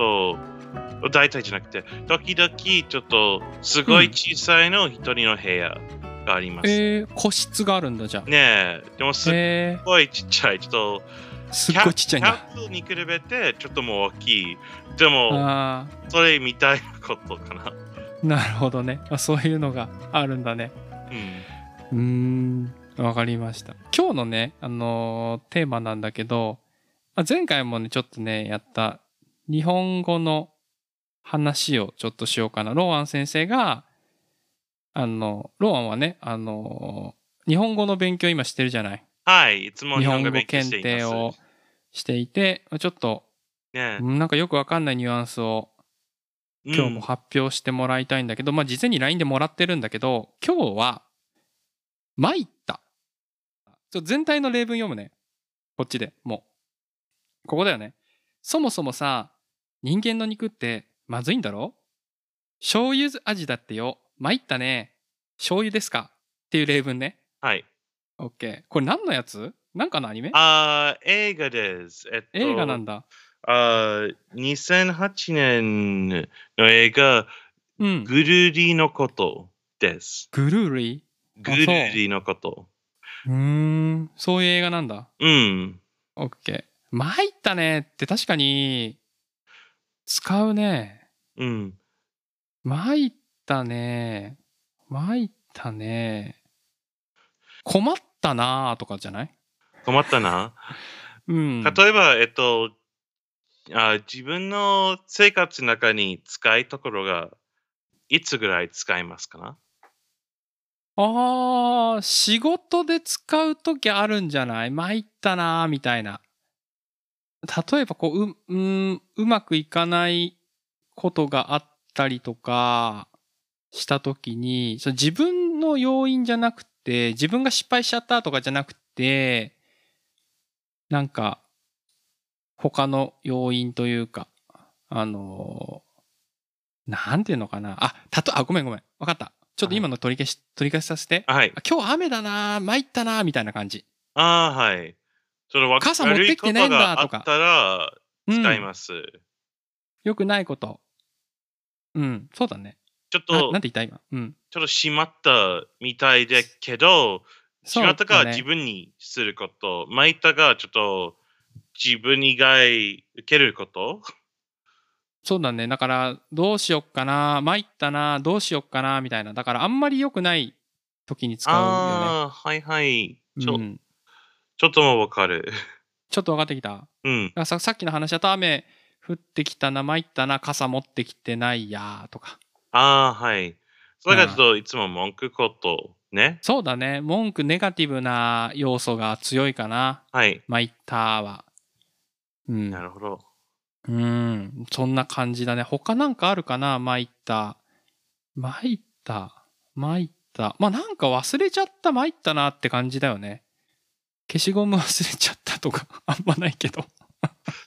と、大体じゃなくて、時々ちょっとすごい小さいの一人の部屋があります。えー、個室があるんだじゃあ。ねえ、でもすっえごいちっちゃい、ちょっと、ー、すっごいちっちゃい。キャンプに比べてちょっともう大きい。でも、あそれみたいなことかな。あ、なるほどね。あそういうのがあるんだね。うん。うーん、わかりました。今日のね、あのーテーマなんだけど、まあ前回もね、ちょっとね、やった日本語の話をちょっとしようかな。ローアン先生が、あの、ローアンはね、あのー日本語の勉強今してるじゃない？はい、いつも日本語検。定をしていて、ちょっと、ねうんなんかよくわかんないニュアンスをうん今日も発表してもらいたいんだけど、まあ事前に LINE でもらってるんだけど、今日は、参った。ちょ全体の例文読むね。こっちでもう。ここだよね。そもそもさ、人間の肉ってまずいんだろ？醤油味だってよ。参ったね。醤油ですか？っていう例文ね。はい。OK。これ何のやつ？なんかのアニメ？あー映画です。えっと、映画なんだ。あー2008年の映画、うん。ぐるりのことです。グルーリぐるりのこと。ーうーん。そういう映画なんだ。うん。オッケー。参ったねって確かに使うね。うん。参ったね。参ったね。困ったなとかじゃない？困ったな？うん。例えば、えっと、あ自分の生活の中に使いところがいつぐらい使いますかな？ああ、仕事で使うときあるんじゃない？参ったなみたいな。例えば、こう、う、うん、うまくいかないことがあったりとかしたときに、その自分の要因じゃなくて、自分が失敗しちゃったとかじゃなくて、なんか、他の要因というか、あのなんていうのかな。あ、たと、あ、ごめんごめん。わかった。ちょっと今の取り消し、取り消しさせて。はい。あ今日雨だな参ったなみたいな感じ。ああ、はい。それわ傘持ってきてないんだとがあったらうん使います。よくないこと。うん、そうだね。ちょっとななん、て言った今？うん。ちょっとしまったみたいだけど、しそうまったがだね自分にすること、巻いたがちょっと自分以外受けること。そうだね。だから、どうしよっかな参ったなどうしよっかなみたいな。だから、あんまり良くない時に使うよああ、はいはい。ね。ちょ,、うん。ちょっともわかる。ちょっと分かってきた？うんささっきの話だと雨降ってきたな参ったな傘持ってきてないやとか。ああ、はい。それがちょっといつも文句ことね。そうだね。文句ネガティブな要素が強いかな。はい。参ったは。うん。なるほど。うん、そんな感じだね。他なんかあるかな？参った。参った。参った。まあなんか忘れちゃった参ったなって感じだよね。消しゴム忘れちゃったとか あんまないけど。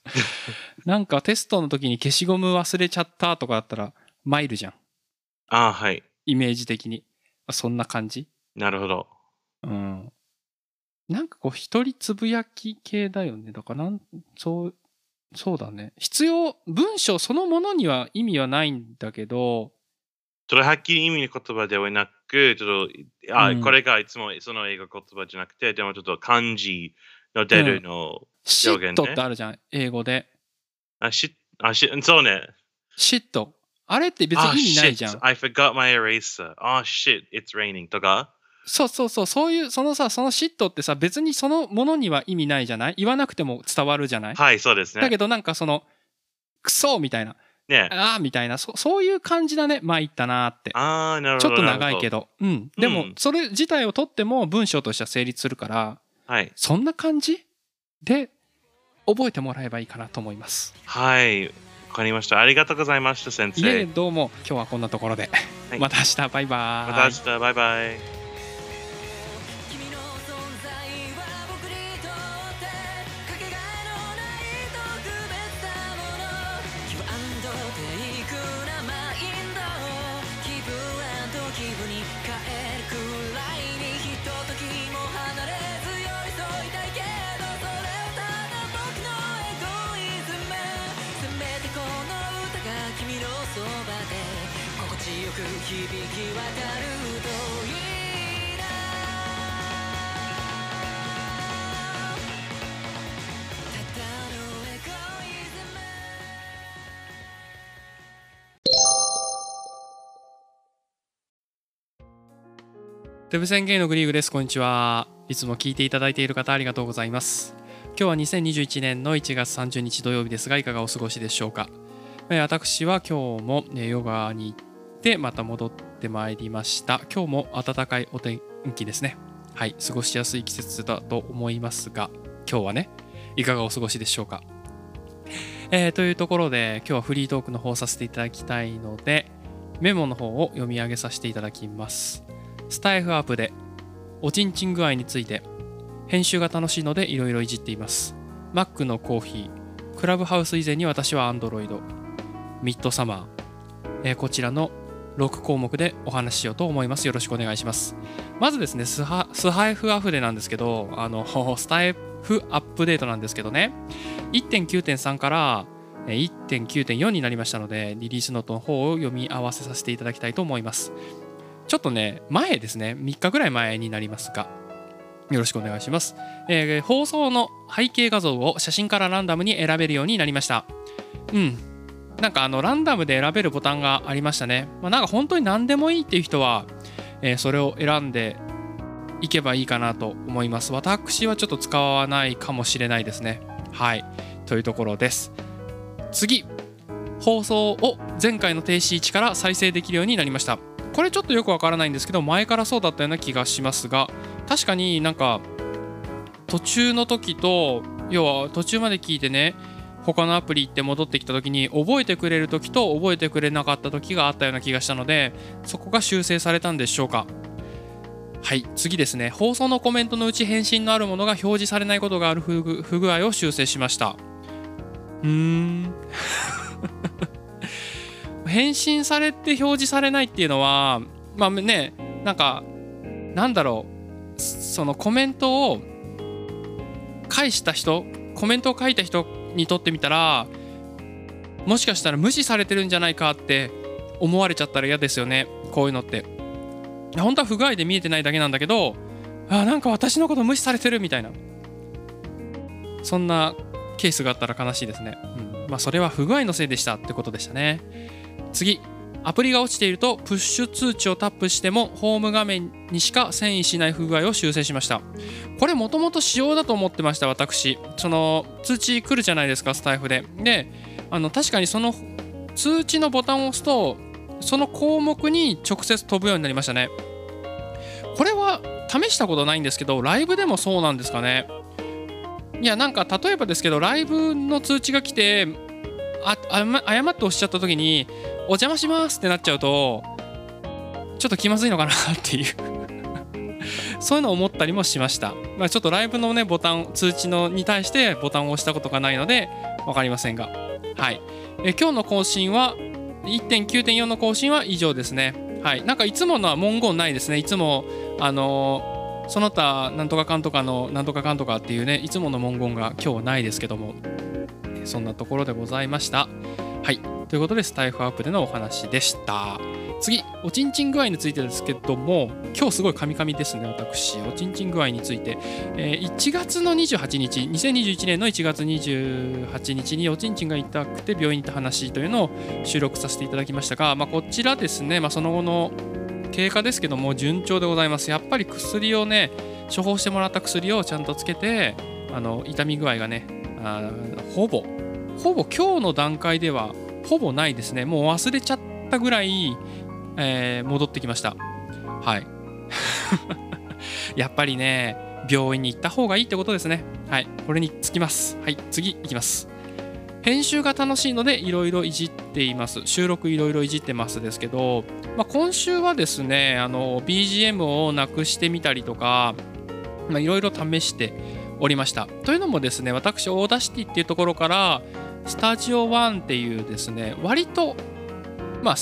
なんかテストの時に消しゴム忘れちゃったとかだったらマイルじゃんああ、はい。イメージ的にそんな感じなるほど。うんなんかこう一人つぶやき系だよねだからなんそうそうだね。必要文章そのものには意味はないんだけどちょっとはっきり意味の言葉ではなく、ちょっと、あ、うん。これがいつもその英語言葉じゃなくて、でもちょっと漢字の出るの、シット表現ね。ってあるじゃん英語で。あ、し、あ、し、そうね。シットあれって別あ、に意味ないじゃん。shit, I forgot my eraser. あ、shit, it's raining とか。そうそうそうそういうそのさそのシットってさ別にそのものには意味ないじゃない？言わなくても伝わるじゃない、はい、そうですね。だけどなんかそのクソみたいなね。ああみたいなそそういう感じだね参ったなーってあー、なるほど。ちょっと長いけど。どうんでもうんそれ自体をとっても文章としては成立するからはい。そんな感じ？で覚えてもらえばいいかなと思いますはい。わかりました。ありがとうございました、先いえ生。どうも今日はこんなところで、はい また明日バイバーイまた明日、バイバイ。デブ宣言のグリーグです。こんにちは。いつも聞いていただいている方ありがとうございます。今日は2021年の1月30日土曜日ですが、いかがお過ごしでしょうか。私は今日もヨガに行ってまた戻ってまいりました。今日も暖かいお天気ですね。はい、過ごしやすい季節だと思いますが、今日はね、いかがお過ごしでしょうか。えーというところで、今日はフリートークの方させていただきたいので、メモの方を読み上げさせていただきます。スタイフアップでおちんちん具合について編集が楽しいのでいろいろいじっています。Mac のコーヒークラブハウス以前に私は Android ミッドサマー、えーこちらの6項目でお話ししようと思います。よろしくお願いします。まずですねスハスハイフアフでなんですけどあの スタイフアップデートなんですけどね。1.9.3から1.9.4になりましたのでリリースノートの方を読み合わせさせていただきたいと思います。ちょっとね、前ですね、3日ぐらい前になりますが、よろしくお願いします。えー放送の背景画像を写真からランダムに選べるようになりました。うん。なんかあの、ランダムで選べるボタンがありましたね。まあ、なんか本当に何でもいいっていう人は、えーそれを選んでいけばいいかなと思います。私はちょっと使わないかもしれないですね。はい。というところです。次。放送を前回の停止位置から再生できるようになりました。これちょっとよくわからないんですけど前からそうだったような気がしますが確かになんか途中の時と要は途中まで聞いてね他のアプリ行って戻ってきた時に覚えてくれる時と覚えてくれなかった時があったような気がしたのでそこが修正されたんでしょうか。はい次ですね。放送のコメントのうち返信のあるものが表示されないことがある不具合を修正しました。うーん。返信されて表示されないっていうのはまあねなんかなんだろうそのコメントを返した人コメントを書いた人にとってみたらもしかしたら無視されてるんじゃないかって思われちゃったら嫌ですよねこういうのって。本当は不具合で見えてないだけなんだけどあなんか私のこと無視されてるみたいな。そんなケースがあったら悲しいですね、うん、まあそれは不具合のせいでしたってことでしたね。次アプリが落ちているとプッシュ通知をタップしてもホーム画面にしか遷移しない不具合を修正しました。これもともと仕様だと思ってました私。その通知来るじゃないですかスタイフで。であの確かにその通知のボタンを押すとその項目に直接飛ぶようになりましたね。これは試したことないんですけどライブでもそうなんですかね。いやなんか例えばですけどライブの通知が来てああま誤って押しちゃった時に「お邪魔します」ってなっちゃうとちょっと気まずいのかなっていう。そういうのを思ったりもしました、まあ、ちょっとライブのねボタン通知のに対してボタンを押したことがないので分かりませんが。はい。え今日の更新は1.9.4の更新は以上ですね。はい。なんかいつものは文言ないですね。いつもあのその他なんとかかんとかのなんとかかんとかっていうねいつもの文言が今日ないですけども。そんなところでございました。はい。ということでスタイフアップでのお話でした。次おちんちん具合についてですけども今日すごいカミカミですね私。おちんちん具合について、えー1月の28日2021年の1月28日におちんちんが痛くて病院に行った話というのを収録させていただきましたが、まあ、こちらですね、まあ、その後の経過ですけども順調でございます。やっぱり薬をね処方してもらった薬をちゃんとつけてあの痛み具合がねあほぼほぼ今日の段階ではほぼないですね。もう忘れちゃったぐらい、えー戻ってきました。はい。やっぱりね病院に行った方がいいってことですね。はい。これにつきます。はい。次いきます。編集が楽しいのでいろいろいじっています。収録いろいろいじってますですけど、まあ、今週はですねあの BGM をなくしてみたりとかいろいろ試しておりました。というのもですね私 Audacity っていうところからスタジオ1っていうですね割とまあ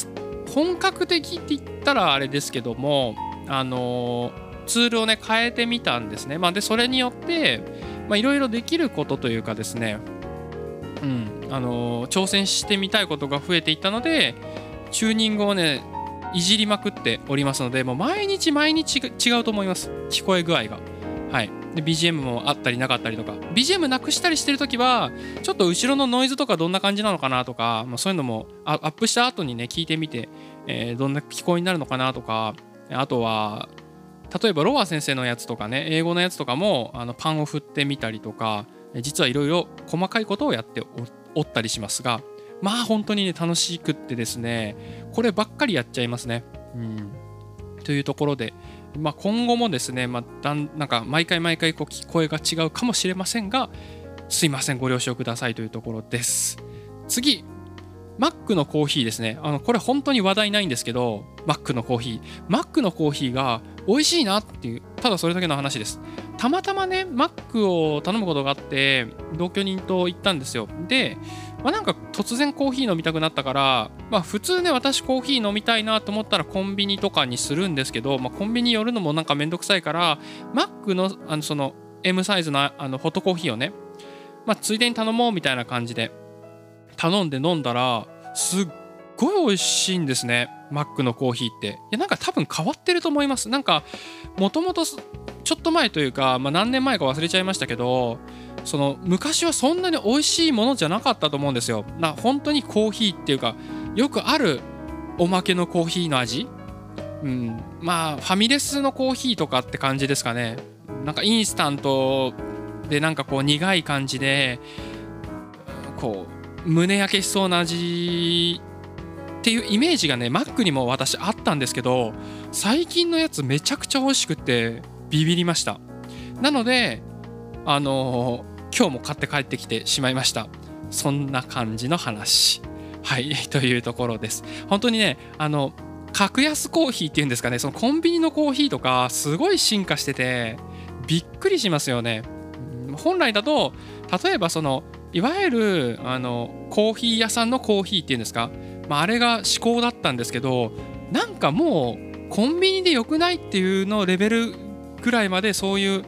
本格的って言ったらあれですけどもあのツールをね変えてみたんですね、まあ、でそれによっていろいろできることというかですねうんあの挑戦してみたいことが増えていったのでチューニングをねいじりまくっておりますのでもう毎日毎日違うと思います。聞こえ具合が。はい。で BGM もあったりなかったりとか。BGM なくしたりしてる時はちょっと後ろのノイズとかどんな感じなのかなとか、まあ、そういうのもアップした後にね聞いてみて、えーどんな聞こえになるのかなとか。あとは例えばロワ先生のやつとかね英語のやつとかもあのパンを振ってみたりとか実はいろいろ細かいことをやっておったりしますがまあ本当にね楽しくってですねこればっかりやっちゃいますね。うん、というところで、まあ、今後もですね、まあ、だんなんか毎回毎回こう聞こえが違うかもしれませんがすいませんご了承くださいというところです。次マックのコーヒーですね。あのこれ本当に話題ないんですけど、マックのコーヒー。マックのコーヒーが美味しいなっていう、ただそれだけの話です。たまたまね、マックを頼むことがあって、同居人と行ったんですよ。で、まあ、なんか突然コーヒー飲みたくなったから、まあ、普通ね、私コーヒー飲みたいなと思ったらコンビニとかにするんですけど、まあ、コンビニ寄るのもなんかめんどくさいから、マックのあのその M サイズのあのホットコーヒーをね、まあ、ついでに頼もうみたいな感じで頼んで飲んだらすっごい美味しいんですねマックのコーヒーって。いやなんか多分変わってると思います。なんかもともとちょっと前というか、まあ、何年前か忘れちゃいましたけどその昔はそんなに美味しいものじゃなかったと思うんですよ。な本当にコーヒーっていうかよくあるおまけのコーヒーの味。うん。まあファミレスのコーヒーとかって感じですかね。なんかインスタントでなんかこう苦い感じでこう胸焼けしそうな味っていうイメージがねマックにも私あったんですけど最近のやつめちゃくちゃ美味しくてビビりました。なのであのー今日も買って帰ってきてしまいました。そんな感じの話。はい というところです。本当にねあの格安コーヒーっていうんですかね。そのコンビニのコーヒーとかすごい進化しててびっくりしますよね。本来だと例えばそのいわゆるあのコーヒー屋さんのコーヒーっていうんですか、まあ、あれが至高だったんですけどなんかもうコンビニで良くないっていうのレベルぐらいまでそういう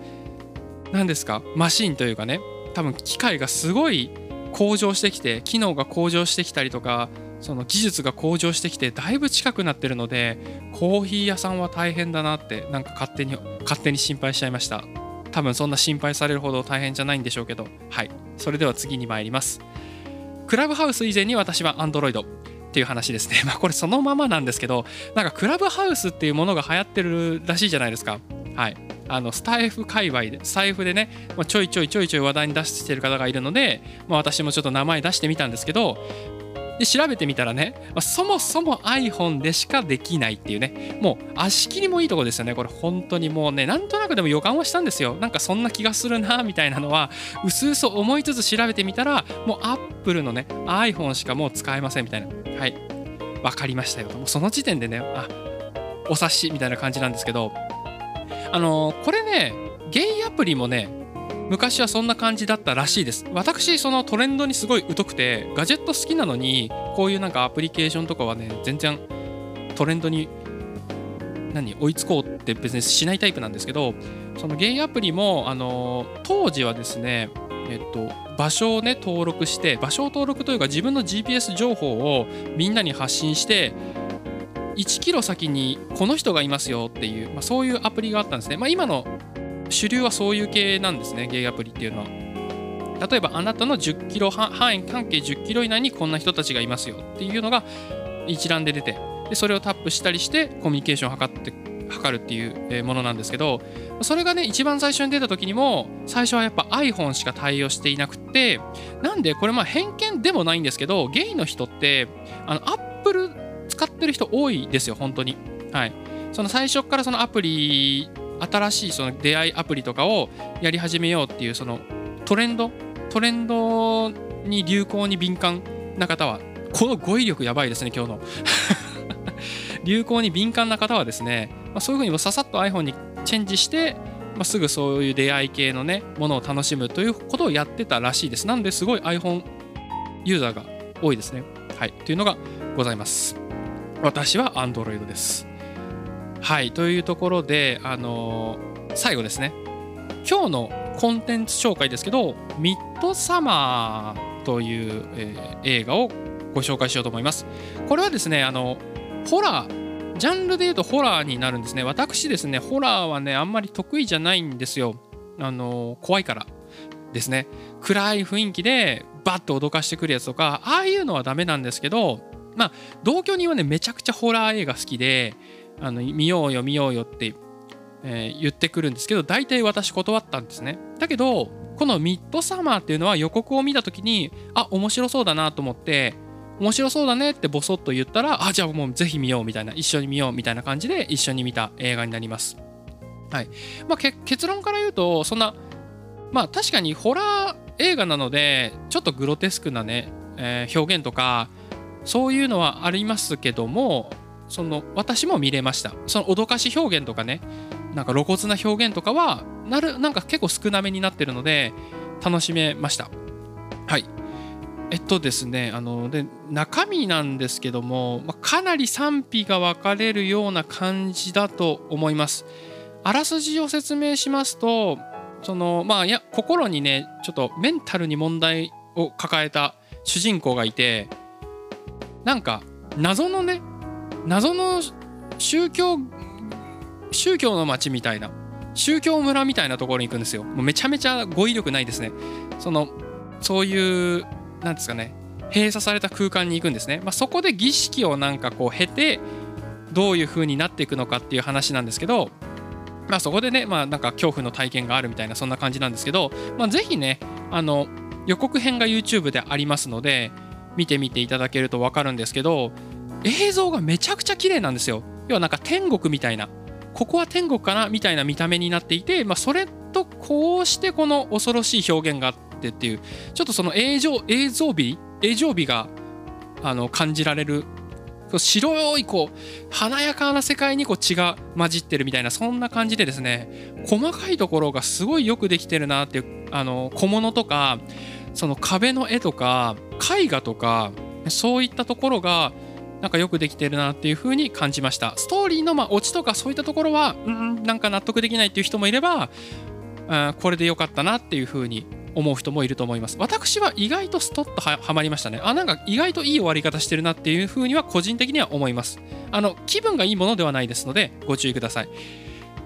何ですかマシンというかね多分機械がすごい向上してきて機能が向上してきたりとかその技術が向上してきてだいぶ近くなってるのでコーヒー屋さんは大変だなってなんか勝手に勝手に心配しちゃいました。多分そんな心配されるほど大変じゃないんでしょうけど。はい。それでは次に参ります。クラブハウス以前に私は Android っていう話ですね。まあこれそのままなんですけどなんかクラブハウスっていうものが流行ってるらしいじゃないですか。はい。あのスタイフ界隈でスタイフでね、ま、ちょいちょいちょいちょい話題に出してる方がいるので、まあ、私もちょっと名前出してみたんですけどで調べてみたらね、まあそもそも iPhone でしかできないっていうねもう足切りもいいとこですよね。これ本当にもうねなんとなくでも予感はしたんですよ。なんかそんな気がするなみたいなのはうすうす思いつつ調べてみたらもう Apple のね iPhone しかもう使えませんみたいな。はい。分かりましたよもうその時点でねあお察しみたいな感じなんですけどあのこれねゲイアプリもね昔はそんな感じだったらしいです。私そのトレンドにすごい疎くてガジェット好きなのにこういうなんかアプリケーションとかはね全然トレンドに何追いつこうって別にしないタイプなんですけどそのゲイアプリもあの当時はですねえっと場所をね登録して場所を登録というか自分の GPS 情報をみんなに発信して1キロ先にこの人がいますよっていう、まあ、そういうアプリがあったんですね。まあ、今の主流はそういう系なんですね、ゲイアプリっていうのは。例えばあなたの10キロ範囲関係10キロ以内にこんな人たちがいますよっていうのが一覧で出てでそれをタップしたりしてコミュニケーションを図って測るっていうものなんですけどそれがね一番最初に出た時にも最初はやっぱ iPhone しか対応していなくてなんでこれまあ偏見でもないんですけどゲイの人ってあの Apple 使ってる人多いですよ本当に。はい。その最初からそのアプリ新しいその出会いアプリとかをやり始めようっていうそのトレンド？トレンドに流行に敏感な方はこの語彙力やばいですね今日の。流行に敏感な方はですね、まあ、そういうふうにささっと iPhone にチェンジして、まあ、すぐそういう出会い系のねものを楽しむということをやってたらしいです。なのですごい iPhone ユーザーが多いですね。はい。というのがございます。私は Android です。はいというところであのー最後ですね。今日のコンテンツ紹介ですけど「ミッドサマー」という、えー映画をご紹介しようと思います。これはですねあのホラージャンルで言うとホラーになるんですね。私ですねホラーはねあんまり得意じゃないんですよ。あの怖いからですね。暗い雰囲気でバッと脅かしてくるやつとかああいうのはダメなんですけどまあ同居人はねめちゃくちゃホラー映画好きであの見ようよ見ようよって、えー言ってくるんですけど大体私断ったんですね。だけどこのミッドサマーっていうのは予告を見た時にあ面白そうだなと思って面白そうだねってボソッと言ったらあじゃあもうぜひ見ようみたいな一緒に見ようみたいな感じで一緒に見た映画になります。はい。まあ結論から言うとそんなまあ確かにホラー映画なのでちょっとグロテスクなね、えー表現とかそういうのはありますけどもその私も見れました。その脅かし表現とかねなんか露骨な表現とかはなるなんか結構少なめになってるので楽しめました。はい。えっとですねあので中身なんですけども、まあ、かなり賛否が分かれるような感じだと思います。あらすじを説明しますとそのまあいや心にねちょっとメンタルに問題を抱えた主人公がいてなんか謎のね謎の宗教宗教の町みたいな宗教村みたいなところに行くんですよ。もうめちゃめちゃ語彙力ないですね。そのそういうなんですかね閉鎖された空間に行くんですね、まあ、そこで儀式をなんかこう経てどういう風になっていくのかっていう話なんですけどまあそこでねまあなんか恐怖の体験があるみたいなそんな感じなんですけど、まあ、ぜひねあの予告編が YouTube でありますので見てみていただけると分かるんですけど映像がめちゃくちゃ綺麗なんですよ。要はなんか天国みたいな。ここは天国かなみたいな見た目になっていて、まあ、それとこうしてこの恐ろしい表現があってっていう。ちょっとその映像映像美映像美があの感じられる白いこう華やかな世界にこう血が混じってるみたいなそんな感じでですね細かいところがすごいよくできてるなっていうあの小物とかその壁の絵とか絵画とかそういったところがなんかよくできてるなっていう風に感じました。ストーリーのまあオチとかそういったところはうんなんか納得できないっていう人もいればあこれでよかったなっていう風に思う人もいると思います。私は意外とストッとははまりましたね。あなんか意外といい終わり方してるなっていう風には個人的には思います。あの気分がいいものではないですのでご注意ください。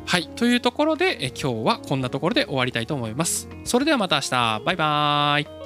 はいというところでえ今日はこんなところで終わりたいと思います。それではまた明日。バイバーイ。